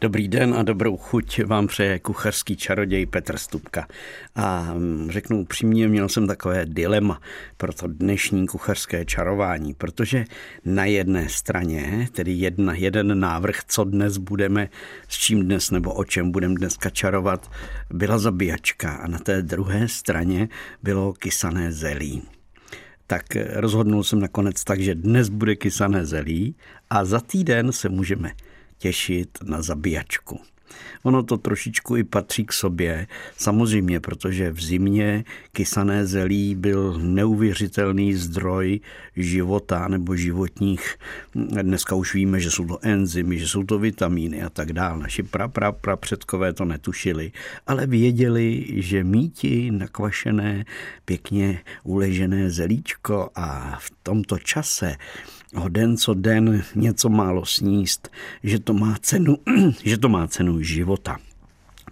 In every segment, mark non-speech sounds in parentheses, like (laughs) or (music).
Dobrý den a dobrou chuť vám přeje kuchařský čaroděj Petr Stupka. A mm, řeknu upřímně, měl jsem takové dilema pro to dnešní kuchařské čarování, protože na jedné straně, tedy jedna, jeden návrh, co dnes budeme, s čím dnes nebo o čem budeme dneska čarovat, byla zabíjačka a na té druhé straně bylo kysané zelí tak rozhodnul jsem nakonec tak, že dnes bude kysané zelí a za týden se můžeme těšit na zabíjačku. Ono to trošičku i patří k sobě, samozřejmě, protože v zimě kysané zelí byl neuvěřitelný zdroj života nebo životních. Dneska už víme, že jsou to enzymy, že jsou to vitamíny a tak dále. Naši pra, pra, pra předkové to netušili, ale věděli, že míti nakvašené, pěkně uležené zelíčko a v tomto čase o den co den něco málo sníst, že to má cenu, (clears throat) že to má cenu života.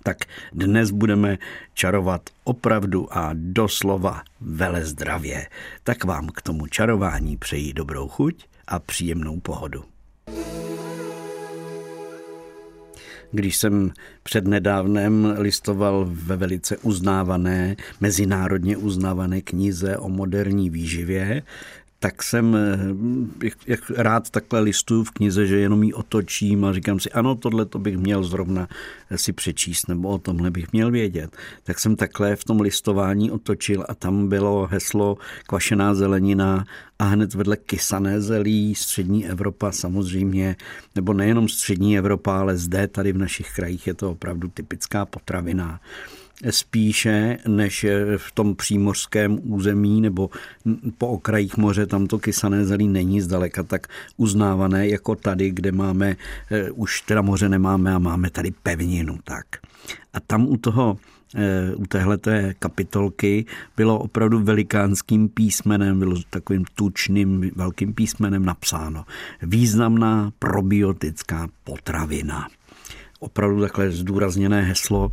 Tak dnes budeme čarovat opravdu a doslova vele zdravě. Tak vám k tomu čarování přeji dobrou chuť a příjemnou pohodu. Když jsem přednedávnem listoval ve velice uznávané, mezinárodně uznávané knize o moderní výživě, tak jsem eh, jak, jak rád takhle listuju v knize, že jenom ji otočím a říkám si, ano, tohle to bych měl zrovna si přečíst, nebo o tomhle bych měl vědět. Tak jsem takhle v tom listování otočil a tam bylo heslo kvašená zelenina a hned vedle kysané zelí, střední Evropa samozřejmě, nebo nejenom střední Evropa, ale zde tady v našich krajích je to opravdu typická potravina spíše než v tom přímořském území nebo po okrajích moře, tam to kysané zelí není zdaleka tak uznávané jako tady, kde máme, eh, už teda moře nemáme a máme tady pevninu. Tak. A tam u toho eh, u téhleté kapitolky bylo opravdu velikánským písmenem, bylo takovým tučným velkým písmenem napsáno významná probiotická potravina opravdu takhle zdůrazněné heslo.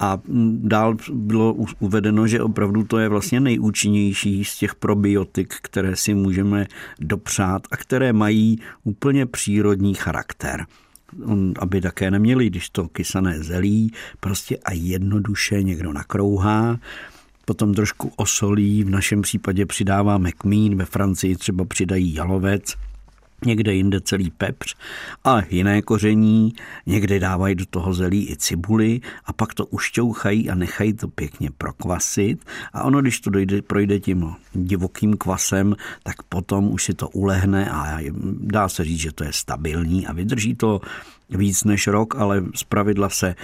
A dál bylo uvedeno, že opravdu to je vlastně nejúčinnější z těch probiotik, které si můžeme dopřát a které mají úplně přírodní charakter. Aby také neměli, když to kysané zelí, prostě a jednoduše někdo nakrouhá, potom trošku osolí, v našem případě přidáváme kmín, ve Francii třeba přidají jalovec, někde jinde celý pepř a jiné koření, někde dávají do toho zelí i cibuli a pak to ušťouchají a nechají to pěkně prokvasit a ono, když to dojde, projde tím divokým kvasem, tak potom už si to ulehne a dá se říct, že to je stabilní a vydrží to víc než rok, ale z pravidla se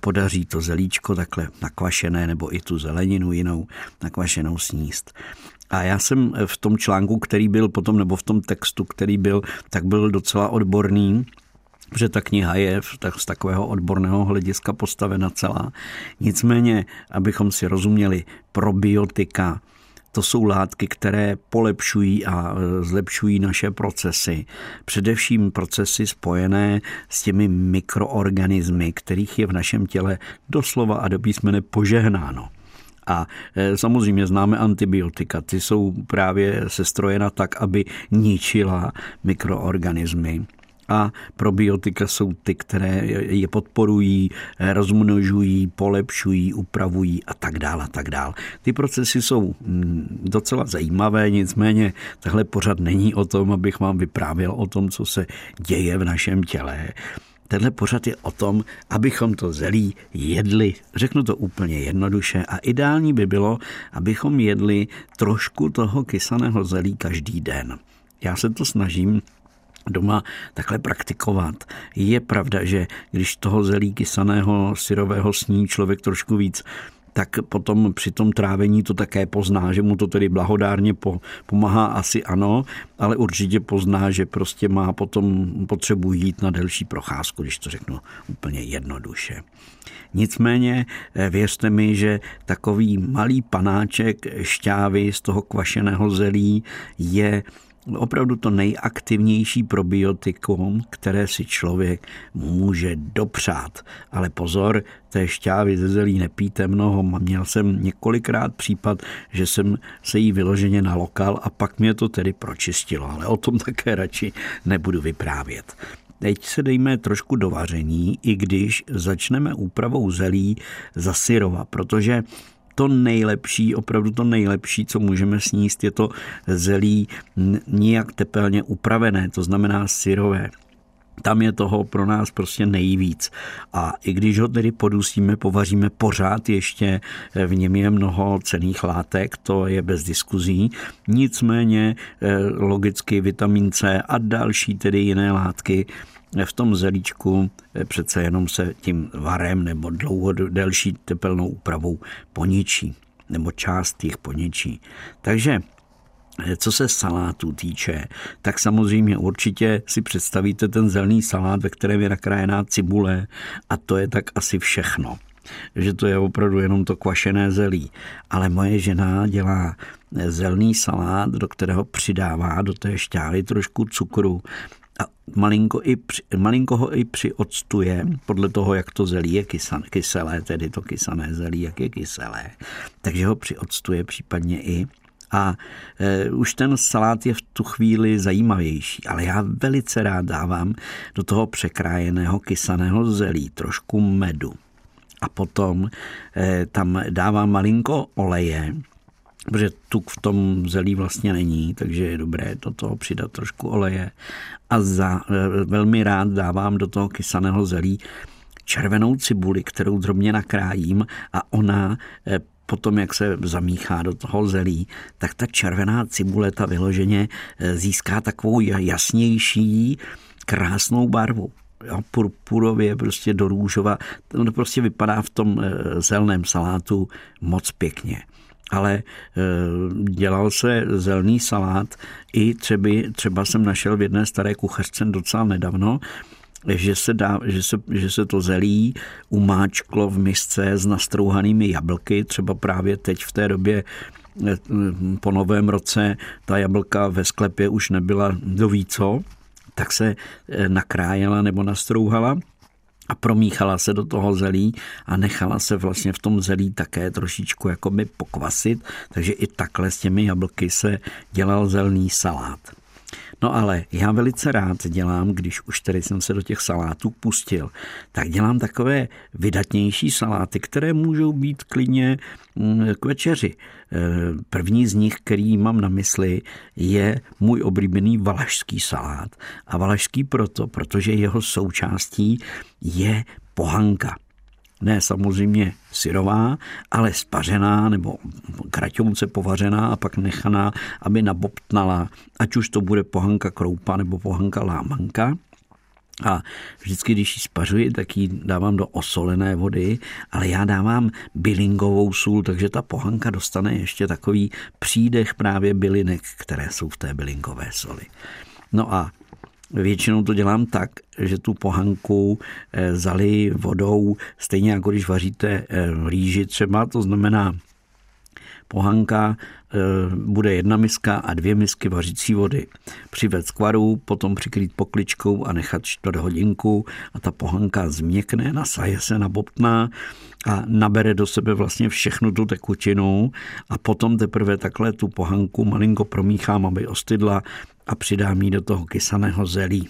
podaří to zelíčko takhle nakvašené nebo i tu zeleninu jinou nakvašenou sníst. A já jsem v tom článku, který byl potom, nebo v tom textu, který byl, tak byl docela odborný, protože ta kniha je z takového odborného hlediska postavena celá. Nicméně, abychom si rozuměli, probiotika, to jsou látky, které polepšují a e, zlepšují naše procesy. Především procesy spojené s těmi mikroorganismy, kterých je v našem těle doslova a do písmene požehnáno. A e, samozřejmě známe antibiotika. Ty jsou právě sestrojena tak, aby ničila mikroorganismy a probiotika jsou ty, které je podporují, rozmnožují, polepšují, upravují a tak dále a tak dále. Ty procesy jsou mm, docela zajímavé, nicméně tahle pořad není o tom, abych vám vyprávěl o tom, co se děje v našem těle. Tenhle pořad je o tom, abychom to zelí jedli, řeknu to úplně jednoduše, a ideální by bylo, abychom jedli trošku toho kysaného zelí každý den. Já se to snažím doma takhle praktikovat. Je pravda, že když toho zelí kysaného syrového sní člověk trošku víc, tak potom při tom trávení to také pozná, že mu to tedy blahodárně pomáhá, asi ano, ale určitě pozná, že prostě má potom potřebu jít na delší procházku, když to řeknu úplně jednoduše. Nicméně eh, věřte mi, že takový malý panáček šťávy z toho kvašeného zelí je opravdu to nejaktivnější probiotikum, které si člověk může dopřát. Ale pozor, té šťávy ze zelí nepíte mnoho. Měl jsem několikrát případ, že jsem se jí vyloženě nalokal a pak mě to tedy pročistilo, ale o tom také radši nebudu vyprávět. Teď se dejme trošku do vaření, i když začneme úpravou zelí za syrova, protože to nejlepší, opravdu to nejlepší, co můžeme sníst, je to zelí nijak tepelně upravené, to znamená syrové. Tam je toho pro nás prostě nejvíc. A i když ho tedy podusíme, povaříme pořád ještě, v něm je mnoho cených látek, to je bez diskuzí. Nicméně eh, logicky vitamin C a další tedy jiné látky v tom zelíčku eh, přece jenom se tím varem nebo dlouho delší tepelnou úpravou poničí, nebo část jich poničí. Takže eh, co se salátů týče, tak samozřejmě určitě si představíte ten zelený salát, ve kterém je nakrájená cibule a to je tak asi všechno že to je opravdu jenom to kvašené zelí. Ale moje žena dělá eh, zelený salát, do kterého přidává do té šťávy trošku cukru a malinko, i při, malinko ho i přioctuje, podle toho, jak to zelí je kysan, kyselé, tedy to kysané zelí, jak je kyselé. Takže ho přioctuje případně i a e, už ten salát je v tu chvíli zajímavější, ale já velice rád dávám do toho překrájeného kysaného zelí trošku medu. A potom e, tam dávám malinko oleje, protože tuk v tom zelí vlastně není, takže je dobré do toho přidat trošku oleje. A za, velmi rád dávám do toho kysaného zelí červenou cibuli, kterou drobně nakrájím a ona e, potom, jak se zamíchá do toho zelí, tak ta červená cibule, ta vyloženě e, získá takovou jasnější, krásnou barvu jo, purpurově, prostě do růžova. To prostě vypadá v tom zelném salátu moc pěkně ale e, dělal se zelený salát. I třeba, třeba jsem našel v jedné staré kuchařce docela nedávno, že se, dá, že, se, že se to zelí umáčklo v misce s nastrouhanými jablky, třeba právě teď v té době e, po novém roce ta jablka ve sklepě už nebyla do víco, tak se e, nakrájela nebo nastrouhala a promíchala se do toho zelí a nechala se vlastně v tom zelí také trošičku jakoby pokvasit, takže i takhle s těmi jablky se dělal zelný salát. No ale já velice rád dělám, když už tedy jsem se do těch salátů pustil, tak dělám takové vydatnější saláty, které můžou být klidně mm, k večeři. E, první z nich, který mám na mysli, je můj oblíbený valašský salát. A valašský proto, protože jeho součástí je pohanka ne samozřejmě syrová, ale spařená nebo kraťonce povařená a pak nechaná, aby nabobtnala, ať už to bude pohanka kroupa nebo pohanka lámanka. A vždycky, když ji spařuji, tak ji dávám do osolené vody, ale já dávám bylingovou sůl, takže ta pohanka dostane ještě takový přídech právě bylinek, které jsou v té bylinkové soli. No a Většinou to dělám tak, že tu pohanku eh, zali vodou, stejně jako když vaříte eh, rýži třeba, to znamená pohanka eh, bude jedna miska a dvě misky vařící vody. Přived skvaru, potom přikrýt pokličkou a nechat čtvrt hodinku a ta pohanka změkne, nasaje se, nabobtná a nabere do sebe vlastně všechnu tu tekutinu a potom teprve takhle tu pohanku malinko promíchám, aby ostydla a přidám ji do toho kysaného zelí.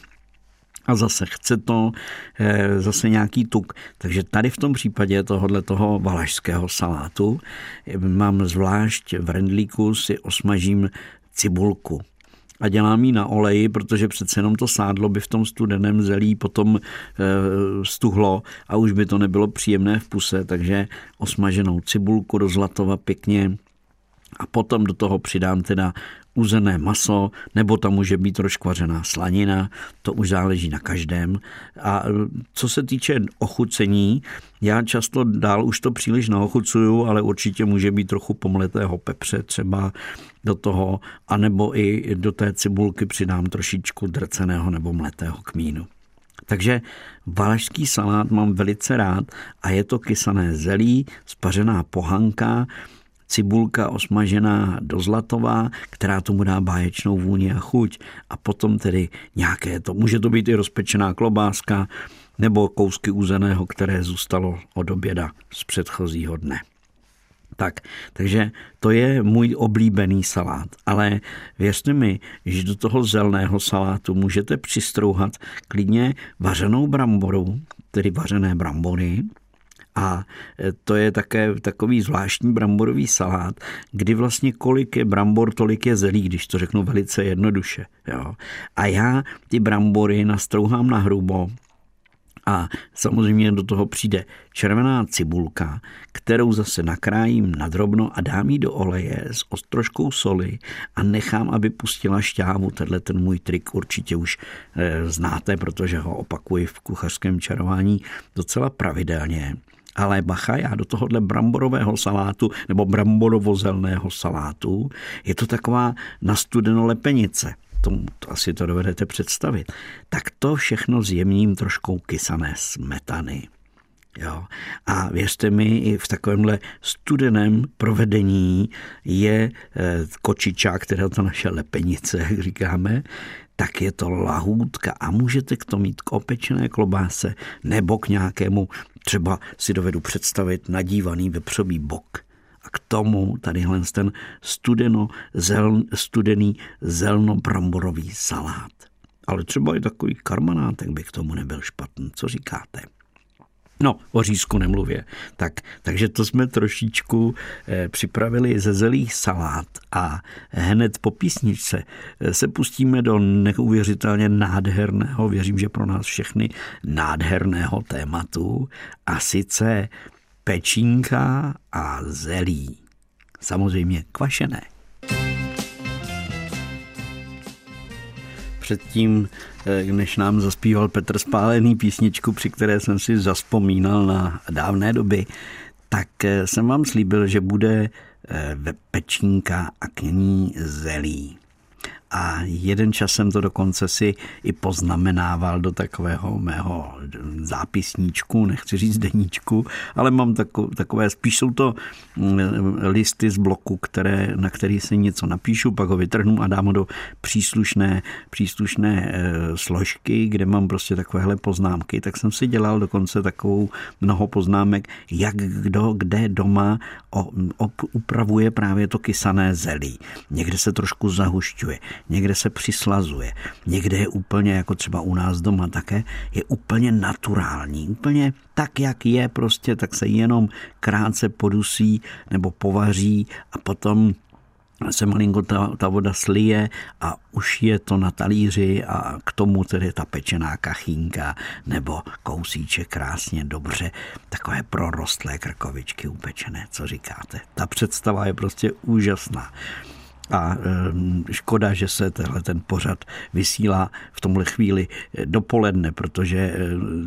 A zase chce to eh, zase nějaký tuk. Takže tady v tom případě tohohle toho valašského salátu eh, mám zvlášť v rendlíku si osmažím cibulku a dělám ji na oleji, protože přece jenom to sádlo by v tom studeném zelí potom e, stuhlo a už by to nebylo příjemné v puse, takže osmaženou cibulku do zlatova pěkně a potom do toho přidám teda uzené maso, nebo tam může být rozkvařená slanina, to už záleží na každém. A co se týče ochucení, já často dál už to příliš naochucuju, ale určitě může být trochu pomletého pepře třeba do toho, anebo i do té cibulky přidám trošičku drceného nebo mletého kmínu. Takže valašský salát mám velice rád a je to kysané zelí, spařená pohanka, cibulka osmažená do zlatová, která tomu dá báječnou vůni a chuť a potom tedy nějaké to, může to být i rozpečená klobáska nebo kousky uzeného, které zůstalo od oběda z předchozího dne. Tak, takže to je můj oblíbený salát. Ale věřte mi, že do toho zelného salátu můžete přistrouhat klidně vařenou bramboru, tedy vařené brambory, a to je také takový zvláštní bramborový salát, kdy vlastně kolik je brambor, tolik je zelí, když to řeknu velice jednoduše. Jo. A já ty brambory nastrouhám na hrubo, a samozřejmě do toho přijde červená cibulka, kterou zase nakrájím na drobno a dám ji do oleje s ostrožkou soli a nechám, aby pustila šťávu. Tenhle ten můj trik určitě už e, znáte, protože ho opakuji v kuchařském čarování docela pravidelně. Ale bacha, já do tohohle bramborového salátu nebo bramborovo-zelného salátu je to taková nastudeno lepenice tomu to asi to dovedete představit, tak to všechno zjemním troškou kysané smetany. Jo. A věřte mi, i v takovémhle studeném provedení je eh, kočičák, která to naše lepenice, (laughs) jak říkáme, tak je to lahůdka a můžete k tomu mít k opečené klobáse nebo k nějakému, třeba si dovedu představit, nadívaný vepřový bok a k tomu tadyhle ten studeno, zel, studený zelno-bramborový salát. Ale třeba i takový karmanátek by k tomu nebyl špatný. Co říkáte? No, o řízku nemluvě. Tak, takže to jsme trošičku eh, připravili ze zelých salát a hned po písničce eh, se pustíme do neuvěřitelně nádherného, věřím, že pro nás všechny nádherného tématu a sice pečínka a zelí. Samozřejmě kvašené. Předtím, eh, než nám zaspíval Petr Spálený písničku, při které jsem si zaspomínal na dávné doby, tak eh, jsem vám slíbil, že bude eh, pečínka a k ní zelí a jeden čas jsem to dokonce si i poznamenával do takového mého zápisníčku, nechci říct deníčku, ale mám takové, spíš jsou to mm, listy z bloku, které, na který si něco napíšu, pak ho vytrhnu a dám ho do příslušné, příslušné e, složky, kde mám prostě takovéhle poznámky, tak jsem si dělal dokonce takovou mnoho poznámek, jak kdo kde doma upravuje právě to kysané zelí. Někde se trošku zahušťuje, někde se přislazuje, někde je úplně, jako třeba u nás doma také, je úplně naturální, úplně tak, jak je prostě, tak se jenom krátce podusí nebo povaří a potom se malinko ta, ta voda slije a už je to na talíři a k tomu tedy ta pečená kachínka nebo kousíček krásně dobře, takové prorostlé krkovičky upečené, co říkáte. Ta představa je prostě úžasná. A škoda, že se tenhle ten pořad vysílá v tomhle chvíli eh, dopoledne, protože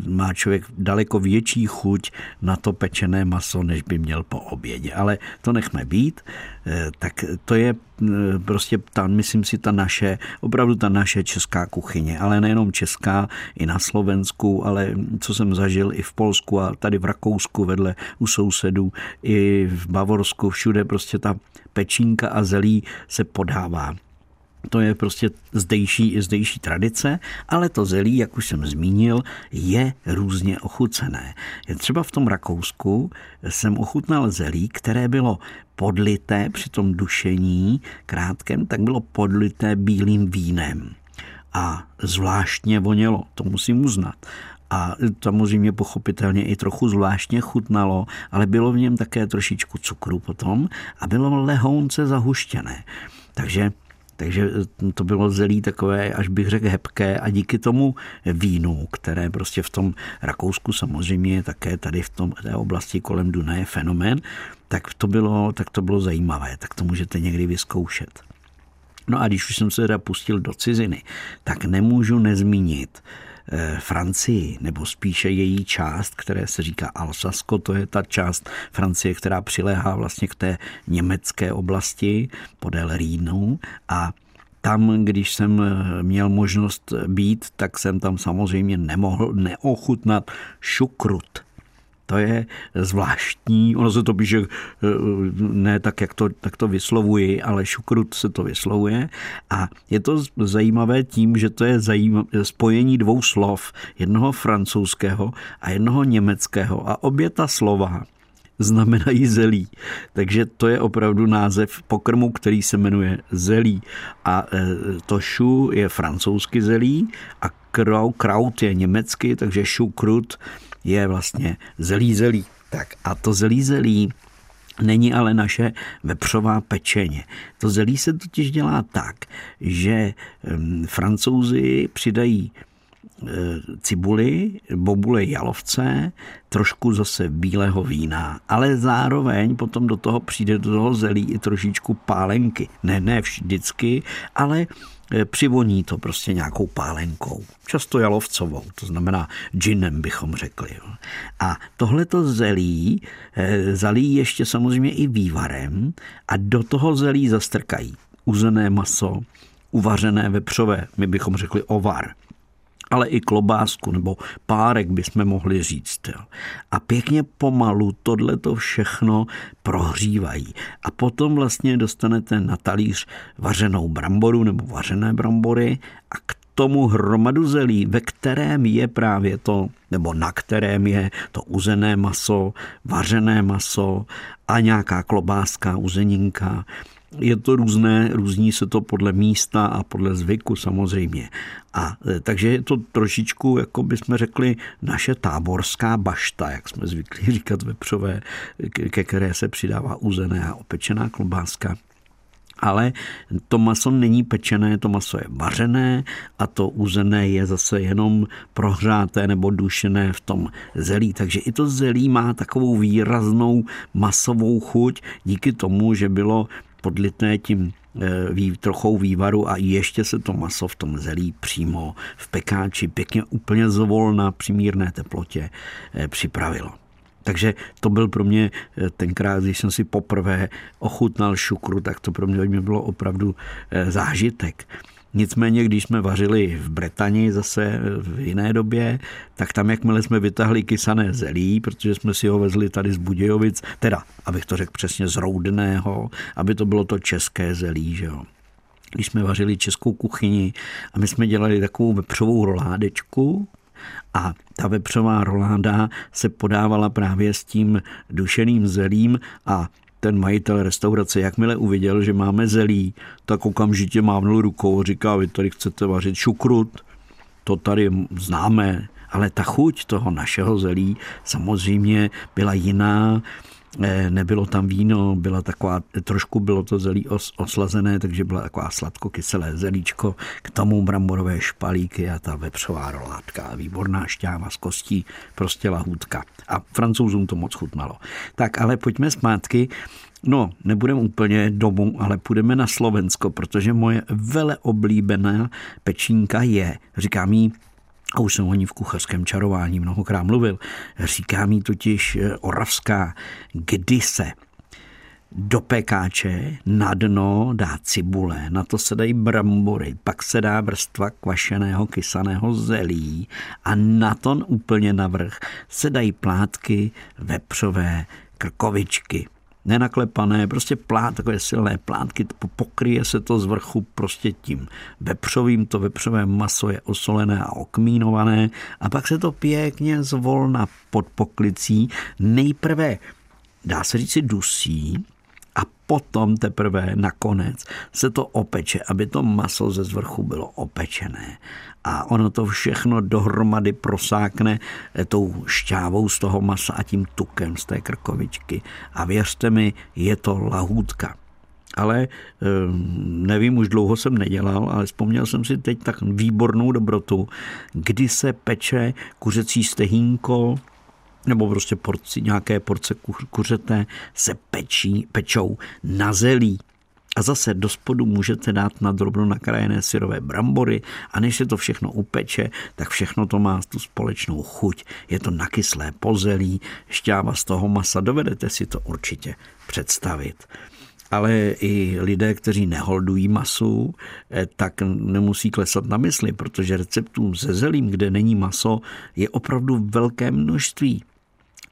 má člověk daleko větší chuť na to pečené maso, než by měl po obědě. Ale to nechme být. Eh, tak to je eh, prostě ta, myslím si, ta naše, opravdu ta naše česká kuchyně, ale nejenom česká, i na Slovensku, ale co jsem zažil i v Polsku a tady v Rakousku vedle u sousedů, i v Bavorsku, všude prostě ta pečínka a zelí se podává. To je prostě zdejší, zdejší tradice, ale to zelí, jak už jsem zmínil, je různě ochucené. Třeba v tom Rakousku jsem ochutnal zelí, které bylo podlité při tom dušení krátkém, tak bylo podlité bílým vínem. A zvláštně vonělo, to musím uznat a samozřejmě pochopitelně i trochu zvláštně chutnalo, ale bylo v něm také trošičku cukru potom a bylo lehounce zahuštěné. Takže takže to bylo zelí takové, až bych řekl, hebké a díky tomu vínu, které prostě v tom Rakousku samozřejmě je také tady v tom, té oblasti kolem Dunaje fenomén, tak to bylo, tak to bylo zajímavé, tak to můžete někdy vyzkoušet. No a když už jsem se teda pustil do ciziny, tak nemůžu nezmínit Eh, Francii, nebo spíše její část, které se říká Alsasko, to je ta část Francie, která přiléhá vlastně k té německé oblasti podél Rýnu a tam, když jsem eh, měl možnost být, tak jsem tam samozřejmě nemohl neochutnat šukrut. To je zvláštní, ono se to píše eh, ne tak, jak to, tak to vyslovuji, ale šukrut se to vyslovuje a je to zajímavé tím, že to je zajímavé, spojení dvou slov, jednoho francouzského a jednoho německého a obě ta slova znamenají zelí. Takže to je opravdu název pokrmu, který se jmenuje zelí. A e, to šu je francouzsky zelí a kraut je německy, takže šukrut je vlastně zelí zelí. Tak a to zelí zelí Není ale naše vepřová pečeně. To zelí se totiž dělá tak, že francouzi přidají Eh, cibuli, bobule jalovce, trošku zase bílého vína, ale zároveň potom do toho přijde do toho zelí i trošičku pálenky. Ne, ne vždycky, ale přivoní to prostě nějakou pálenkou. Často jalovcovou, to znamená džinem bychom řekli. A tohleto zelí eh, zalí ještě samozřejmě i vývarem a do toho zelí zastrkají uzené maso, uvařené vepřové, my bychom řekli ovar ale i klobásku nebo párek bychom mohli říct. A pěkně pomalu tohle to všechno prohřívají. A potom vlastně dostanete na talíř vařenou bramboru nebo vařené brambory a k tomu hromadu zelí, ve kterém je právě to, nebo na kterém je to uzené maso, vařené maso a nějaká klobáska, uzeninka je to různé, různí se to podle místa a podle zvyku samozřejmě. A e, takže je to trošičku, jako bychom řekli, naše táborská bašta, jak jsme zvyklí (laughs) říkat vepřové, ke které se přidává uzené a opečená klobáska. Ale to maso není pečené, to maso je vařené a to uzené je zase jenom prohřáté nebo dušené v tom zelí. Takže i to zelí má takovou výraznou masovou chuť díky tomu, že bylo podlitné tím eh, trochou vývaru a ještě se to maso v tom zelí přímo v pekáči pěkně úplně zvolna při mírné teplotě eh, připravilo. Takže to byl pro mě eh, tenkrát, když jsem si poprvé ochutnal šukru, tak to pro mě bylo opravdu zážitek. Nicméně, když jsme vařili v Bretani zase v jiné době, tak tam, jakmile jsme vytahli kysané zelí, protože jsme si ho vezli tady z Budějovic, teda, abych to řekl přesně z Roudného, aby to bylo to české zelí, že jo. Když jsme vařili českou kuchyni a my jsme dělali takovou vepřovou roládečku, a ta vepřová roláda se podávala právě s tím dušeným zelím a ten majitel restaurace, jakmile uviděl, že máme zelí, tak okamžitě mávnul rukou a říká, vy tady chcete vařit šukrut, to tady známe, ale ta chuť toho našeho zelí samozřejmě byla jiná, nebylo tam víno, byla taková, trošku bylo to zelí os, oslazené, takže byla taková sladko-kyselé zelíčko, k tomu bramborové špalíky a ta vepřová rolátka, výborná šťáva z kostí, prostě lahůdka. A francouzům to moc chutnalo. Tak ale pojďme zpátky. No, nebudeme úplně domů, ale půjdeme na Slovensko, protože moje veleoblíbená pečínka je, říkám jí a už jsem o ní v kuchařském čarování mnohokrát mluvil, říká mi totiž eh, Oravská, kdy se do pekáče na dno dá cibule, na to se dají brambory, pak se dá vrstva kvašeného kysaného zelí a na to úplně navrch se dají plátky vepřové krkovičky nenaklepané, prostě plát, takové silné plátky, pokryje se to z vrchu prostě tím vepřovým, to vepřové maso je osolené a okmínované. A pak se to pěkně zvolna pod poklicí nejprve dá se říct si dusí, a potom teprve nakonec se to opeče, aby to maso ze zvrchu bylo opečené. A ono to všechno dohromady prosákne tou šťávou z toho masa a tím tukem z té krkovičky. A věřte mi, je to lahůdka. Ale ehm, nevím, už dlouho jsem nedělal, ale vzpomněl jsem si teď tak výbornou dobrotu, kdy se peče kuřecí stehínko, nebo prostě porci, nějaké porce kuřete se pečí, pečou na zelí. A zase do spodu můžete dát na drobno nakrájené syrové brambory a než se to všechno upeče, tak všechno to má tu společnou chuť. Je to nakyslé pozelí, šťáva z toho masa, dovedete si to určitě představit ale i lidé, kteří neholdují masu, eh, tak nemusí klesat na mysli, protože receptů se zelím, kde není maso, je opravdu velké množství.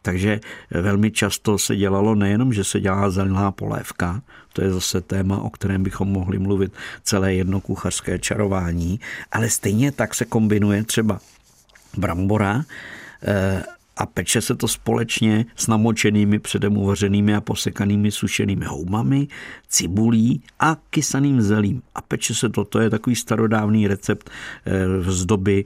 Takže velmi často se dělalo nejenom, že se dělá zelená polévka, to je zase téma, o kterém bychom mohli mluvit celé jedno kuchařské čarování, ale stejně tak se kombinuje třeba brambora eh, a peče se to společně s namočenými předem uvařenými a posekanými sušenými houbami, cibulí a kysaným zelím. A peče se to, to je takový starodávný recept eh, z doby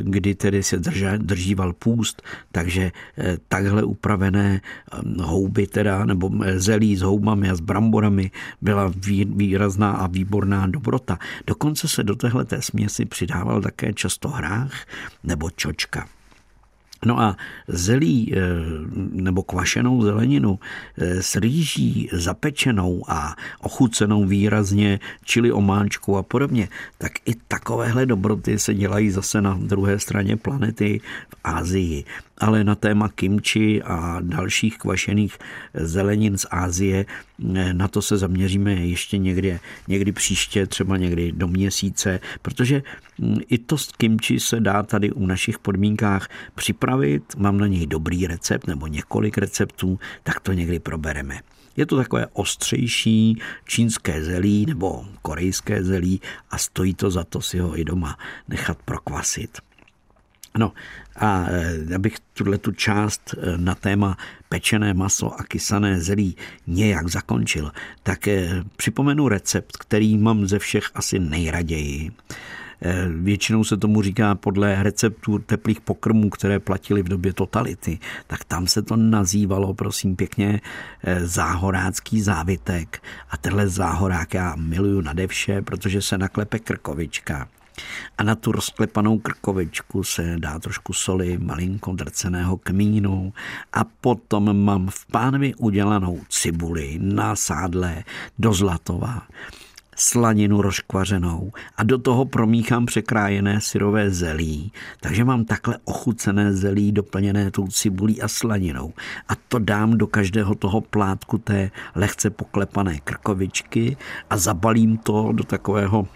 kdy tedy se drža, držíval půst, takže eh, takhle upravené eh, houby teda, nebo zelí s houbami a s bramborami byla výrazná a výborná dobrota. Dokonce se do téhle směsi přidával také často hrách nebo čočka. No a zelí eh, nebo kvašenou zeleninu eh, s rýží zapečenou a ochucenou výrazně, čili omáčku a podobně, tak i takovéhle dobroty se dělají zase na druhé straně planety v Ázii ale na téma kimči a dalších kvašených zelenin z Ázie, na to se zaměříme ještě někdy, někdy příště, třeba někdy do měsíce, protože i to s kimči se dá tady u našich podmínkách připravit. Mám na něj dobrý recept nebo několik receptů, tak to někdy probereme. Je to takové ostřejší čínské zelí nebo korejské zelí a stojí to za to si ho i doma nechat prokvasit. No a e, abych tuhle tu část e, na téma pečené maso a kysané zelí nějak zakončil, tak e, připomenu recept, který mám ze všech asi nejraději. Většinou se tomu říká podle receptů teplých pokrmů, které platily v době totality. Tak tam se to nazývalo, prosím pěkně, záhorácký závitek. A tenhle záhorák já miluju nadevše, protože se naklepe krkovička a na tu rozklepanou krkovičku se dá trošku soli, malinko drceného kmínu a potom mám v pánvi udělanou cibuli na sádle do zlatova slaninu rozkvařenou a do toho promíchám překrájené syrové zelí. Takže mám takhle ochucené zelí doplněné tou cibulí a slaninou. A to dám do každého toho plátku té lehce poklepané krkovičky a zabalím to do takového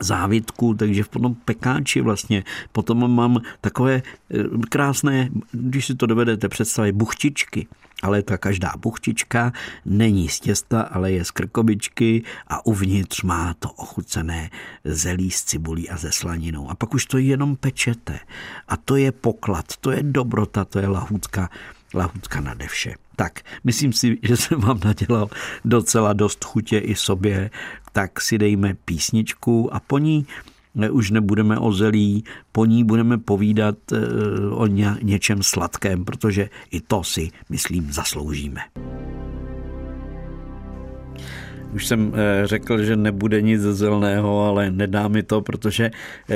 závitku, takže v tom pekáči vlastně potom mám takové eh, krásné, když si to dovedete představit, buchtičky. Ale ta každá buchtička není z těsta, ale je z krkovičky a uvnitř má to ochucené zelí s cibulí a ze slaninou. A pak už to jenom pečete. A to je poklad, to je dobrota, to je lahůdka, lahůdka nade vše. Tak, myslím si, že jsem vám nadělal docela dost chutě i sobě tak si dejme písničku a po ní eh, už nebudeme o zelí, po ní budeme povídat eh, o něčem sladkém, protože i to si, myslím, zasloužíme. Už jsem eh, řekl, že nebude nic zeleného, ale nedá mi to, protože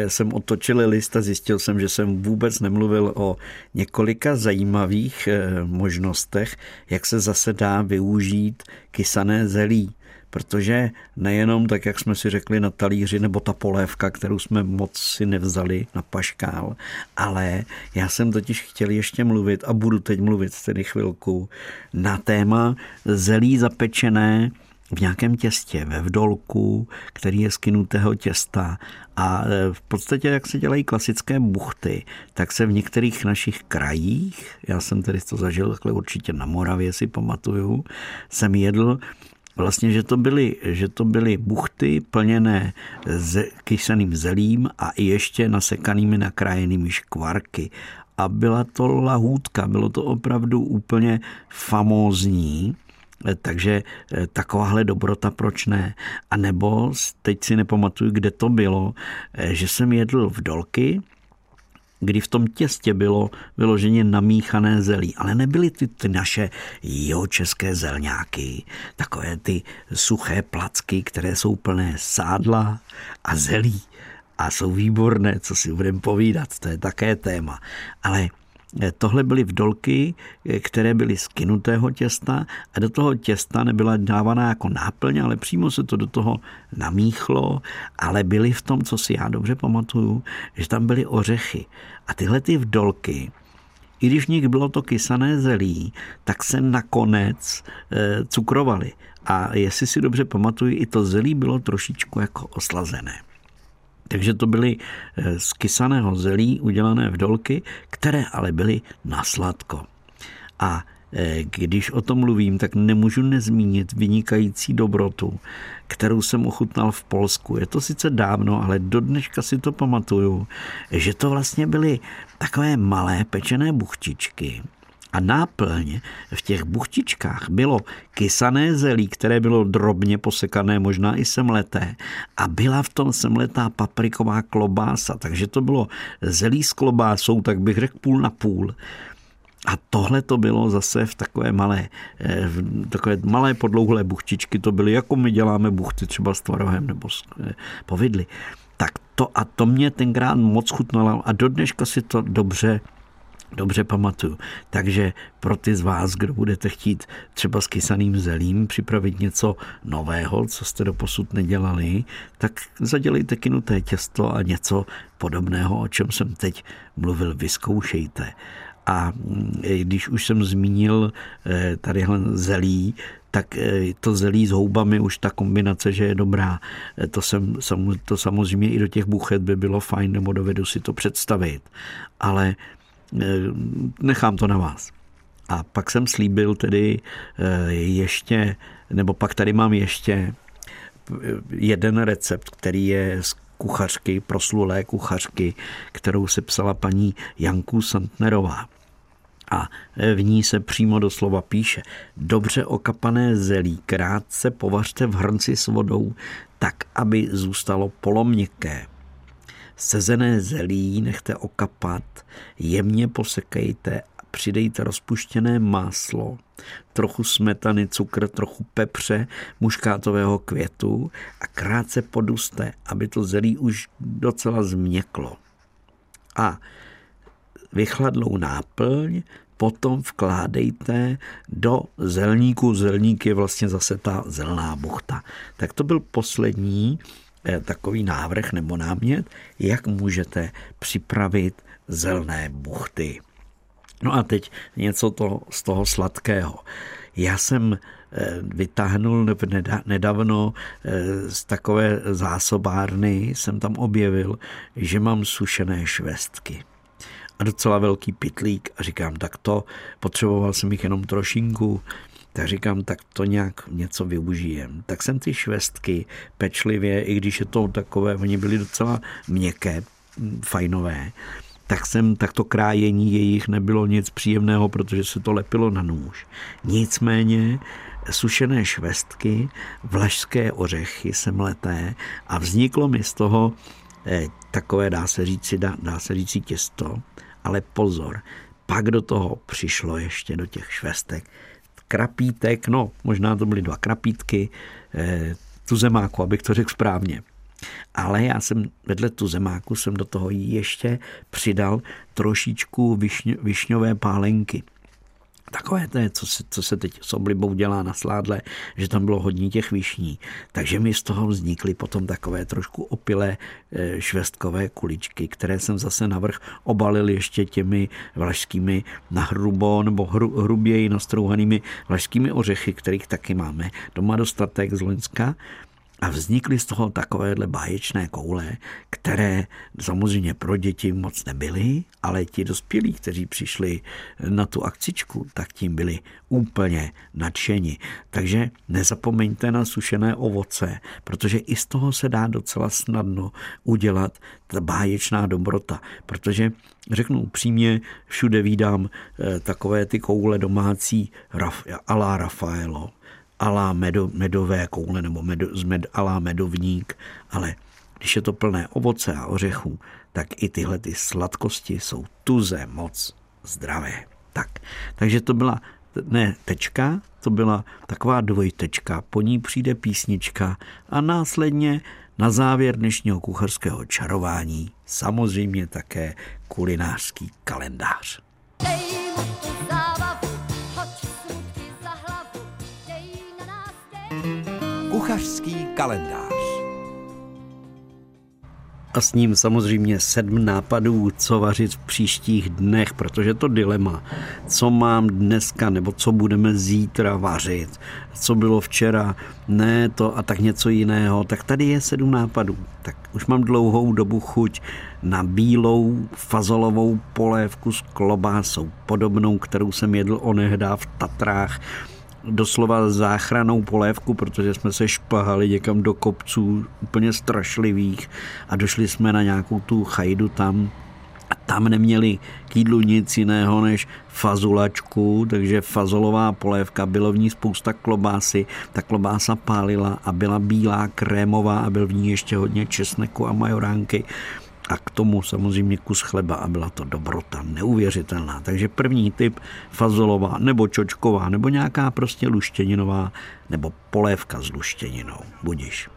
jsem otočil list a zjistil jsem, že jsem vůbec nemluvil o několika zajímavých možnostech, jak se zase dá využít kysané zelí. Protože nejenom tak, jak jsme si řekli na talíři, nebo ta polévka, kterou jsme moc si nevzali na paškál, ale já jsem totiž chtěl ještě mluvit a budu teď mluvit tedy chvilku na téma zelí zapečené v nějakém těstě, ve vdolku, který je z kynutého těsta. A e, v podstatě, jak se dělají klasické buchty, tak se v některých našich krajích, já jsem tedy to zažil takhle určitě na Moravě, si pamatuju, jsem jedl vlastně, že to byly, že to byly buchty plněné s kysaným zelím a i ještě nasekanými nakrájenými škvarky. A byla to lahůdka, bylo to opravdu úplně famózní, takže eh, takováhle dobrota, proč ne? A nebo, teď si nepamatuju, kde to bylo, eh, že jsem jedl v dolky, kdy v tom těstě bylo vyloženě namíchané zelí, ale nebyly ty, ty naše české zelňáky, takové ty suché placky, které jsou plné sádla a zelí a jsou výborné, co si budeme povídat, to je také téma. Ale Eh, tohle byly vdolky, eh, které byly z kynutého těsta a do toho těsta nebyla dávaná jako náplň, ale přímo se to do toho namíchlo, ale byly v tom, co si já dobře pamatuju, že tam byly ořechy. A tyhle ty vdolky, i když v nich bylo to kysané zelí, tak se nakonec e, cukrovaly. A jestli si dobře pamatuju, i to zelí bylo trošičku jako oslazené. Takže to byly eh, z kysaného zelí udělané vdolky, které ale byly na sladko. A Eh, když o tom mluvím, tak nemůžu nezmínit vynikající dobrotu, kterou jsem ochutnal v Polsku. Je to sice dávno, ale do dneška si to pamatuju, že to vlastně byly takové malé pečené buchtičky, a náplň v těch buchtičkách bylo kysané zelí, které bylo drobně posekané, možná i semleté. A byla v tom semletá papriková klobása, takže to bylo zelí s klobásou, tak bych řekl půl na půl. A tohle to bylo zase v takové malé, eh, v takové malé podlouhlé buchtičky, to byly jako my děláme buchty třeba s tvarohem nebo s eh, povidly. Tak to a to mě tenkrát moc chutnalo a do dneška si to dobře dobře pamatuju. Takže pro ty z vás, kdo budete chtít třeba s kysaným zelím připravit něco nového, co jste doposud nedělali, tak zadělejte kinuté těsto a něco podobného, o čem jsem teď mluvil, vyzkoušejte. A mm, když už jsem zmínil eh, tadyhle zelí, tak eh, to zelí s houbami, už ta kombinace, že je dobrá. Eh, to, jsem, to samozřejmě i do těch buchet by bylo fajn, nebo dovedu si to představit. Ale nechám to na vás. A pak jsem slíbil tedy ještě, nebo pak tady mám ještě jeden recept, který je z kuchařky, proslulé kuchařky, kterou se psala paní Janku Santnerová. A v ní se přímo doslova píše, dobře okapané zelí krátce povařte v hrnci s vodou, tak, aby zůstalo poloměkké. Sezené zelí nechte okapat, jemně posekejte a přidejte rozpuštěné máslo, trochu smetany, cukr, trochu pepře, muškátového květu a krátce poduste, aby to zelí už docela změklo. A vychladlou náplň potom vkládejte do zelníku. Zelník je vlastně zase ta zelná buchta. Tak to byl poslední takový návrh nebo námět, jak můžete připravit zelné buchty. No a teď něco to, z toho sladkého. Já jsem eh, vytáhnul nedávno eh, z takové zásobárny, jsem tam objevil, že mám sušené švestky a docela velký pitlík a říkám, tak to, potřeboval jsem jich jenom trošinku, tak říkám, tak to nějak něco využijem. Tak jsem ty švestky pečlivě, i když je to takové, oni byly docela měkké, fajnové, tak jsem, tak to krájení jejich nebylo nic příjemného, protože se to lepilo na nůž. Nicméně sušené švestky, vlašské ořechy semleté a vzniklo mi z toho eh, takové, dá se říci, dá, dá se říci těsto, ale pozor, pak do toho přišlo ještě do těch švestek krapítek, no možná to byly dva krapítky, eh, tu zemáku, abych to řekl správně. Ale já jsem vedle tu zemáku jsem do toho ještě přidal trošičku višň, višňové pálenky takové to je, co se, co se teď s oblibou dělá na sládle, že tam bylo hodně těch višní. Takže mi z toho vznikly potom takové trošku opilé e, švestkové kuličky, které jsem zase navrh obalil ještě těmi vlašskými nahrubo nebo hru, hruběji nastrouhanými vlašskými ořechy, kterých taky máme doma dostatek z Loňska. A vznikly z toho takovéhle báječné koule, které samozřejmě pro děti moc nebyly, ale ti dospělí, kteří přišli na tu akcičku, tak tím byli úplně nadšeni. Takže nezapomeňte na sušené ovoce, protože i z toho se dá docela snadno udělat ta báječná dobrota, protože řeknu upřímně, všude vídám eh, takové ty koule domácí alá Rafaelo, alá medo, medové koule nebo medo, z med, alá medovník, ale když je to plné ovoce a ořechů, tak i tyhle ty sladkosti jsou tuze moc zdravé. Tak, takže to byla ne tečka, to byla taková dvojtečka, po ní přijde písnička a následně na závěr dnešního kucharského čarování samozřejmě také kulinářský kalendář. Kuchařský kalendář. a s ním samozřejmě sedm nápadů, co vařit v příštích dnech, protože to dilema, co mám dneska nebo co budeme zítra vařit, co bylo včera, ne to a tak něco jiného, tak tady je sedm nápadů. Tak už mám dlouhou dobu chuť na bílou fazolovou polévku s klobásou, podobnou, kterou jsem jedl onehdá v Tatrách doslova záchranou polévku, protože jsme se špahali někam do kopců úplně strašlivých a došli jsme na nějakou tu chajdu tam. A tam neměli k jídlu nic jiného než fazulačku, takže fazolová polévka, bylo v ní spousta klobásy, ta klobása pálila a byla bílá, krémová a byl v ní ještě hodně česneku a majoránky a k tomu samozřejmě kus chleba a byla to dobrota neuvěřitelná. Takže první typ fazolová nebo čočková nebo nějaká prostě luštěninová nebo polévka s luštěninou. Budiš.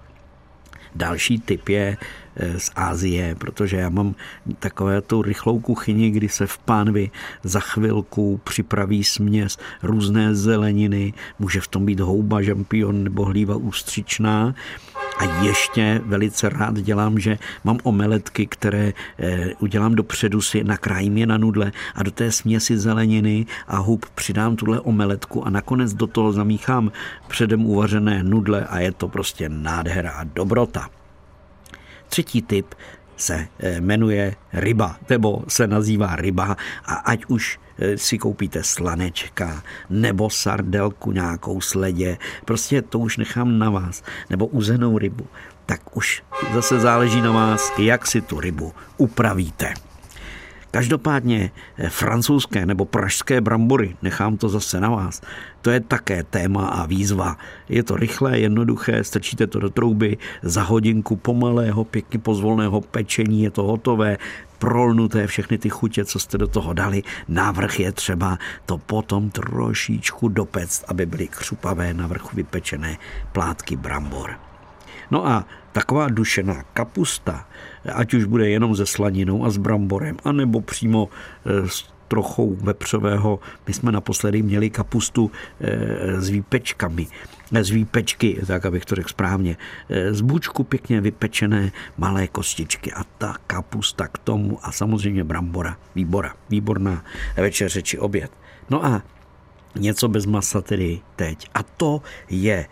Další typ je eh, z Ázie, protože já mám takové tu rychlou kuchyni, kdy se v pánvi za chvilku připraví směs různé zeleniny, může v tom být houba, žampion nebo hlíva ústřičná a ještě velice rád dělám, že mám omeletky, které eh, udělám dopředu si, nakrájím je na nudle a do té směsi zeleniny a hub přidám tuhle omeletku a nakonec do toho zamíchám předem uvařené nudle a je to prostě nádhera a dobrota. Třetí typ se eh, jmenuje ryba, nebo se nazývá ryba a ať už eh, si koupíte slanečka nebo sardelku nějakou sledě, prostě to už nechám na vás, nebo uzenou rybu, tak už zase záleží na vás, jak si tu rybu upravíte. Každopádně eh, francouzské nebo pražské brambory, nechám to zase na vás, to je také téma a výzva. Je to rychlé, jednoduché, strčíte to do trouby, za hodinku pomalého, pěkně pozvolného pečení je to hotové, prolnuté všechny ty chutě, co jste do toho dali. Návrh je třeba to potom trošičku dopect, aby byly křupavé na vrchu vypečené plátky brambor. No a taková dušená kapusta, ať už bude jenom se slaninou a s bramborem, anebo přímo e, s trochou vepřového. My jsme naposledy měli kapustu e, s výpečkami, e, z výpečky, tak abych to řekl správně, z bučku pěkně vypečené malé kostičky a ta kapusta k tomu a samozřejmě brambora, výbora, výborná večeře či oběd. No a něco bez masa tedy teď. A to je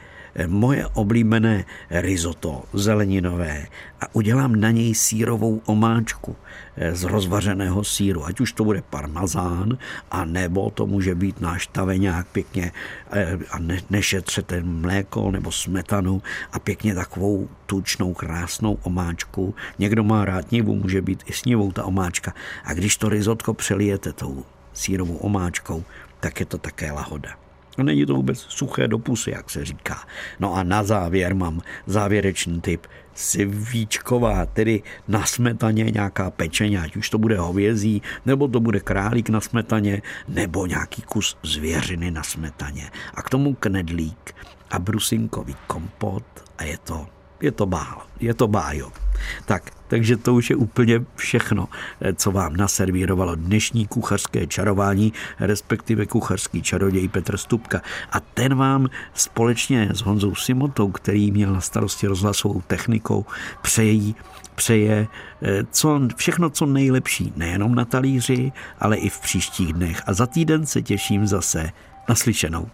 moje oblíbené risotto zeleninové a udělám na něj sírovou omáčku eh, z rozvařeného síru, ať už to bude parmazán, a nebo to může být náš taveňák pěkně eh, a ne, nešetřete mléko nebo smetanu a pěkně takovou tučnou, krásnou omáčku. Někdo má rád nivu, může být i snivou ta omáčka. A když to risotko přelijete tou sírovou omáčkou, tak je to také lahoda. Není to vůbec suché do pusy, jak se říká. No a na závěr mám závěrečný typ. Svíčková, tedy na smetaně nějaká pečeně, ať už to bude hovězí, nebo to bude králík na smetaně, nebo nějaký kus zvěřiny na smetaně. A k tomu knedlík a brusinkový kompot a je to, je to bál, je to bájo. Tak, takže to už je úplně všechno, eh, co vám naservírovalo dnešní kuchařské čarování, respektive kuchařský čaroděj Petr Stupka. A ten vám společně s Honzou Simotou, který měl na starosti rozhlasovou technikou, přejí přeje eh, co, všechno, co nejlepší, nejenom na talíři, ale i v příštích dnech. A za týden se těším zase naslyšenou.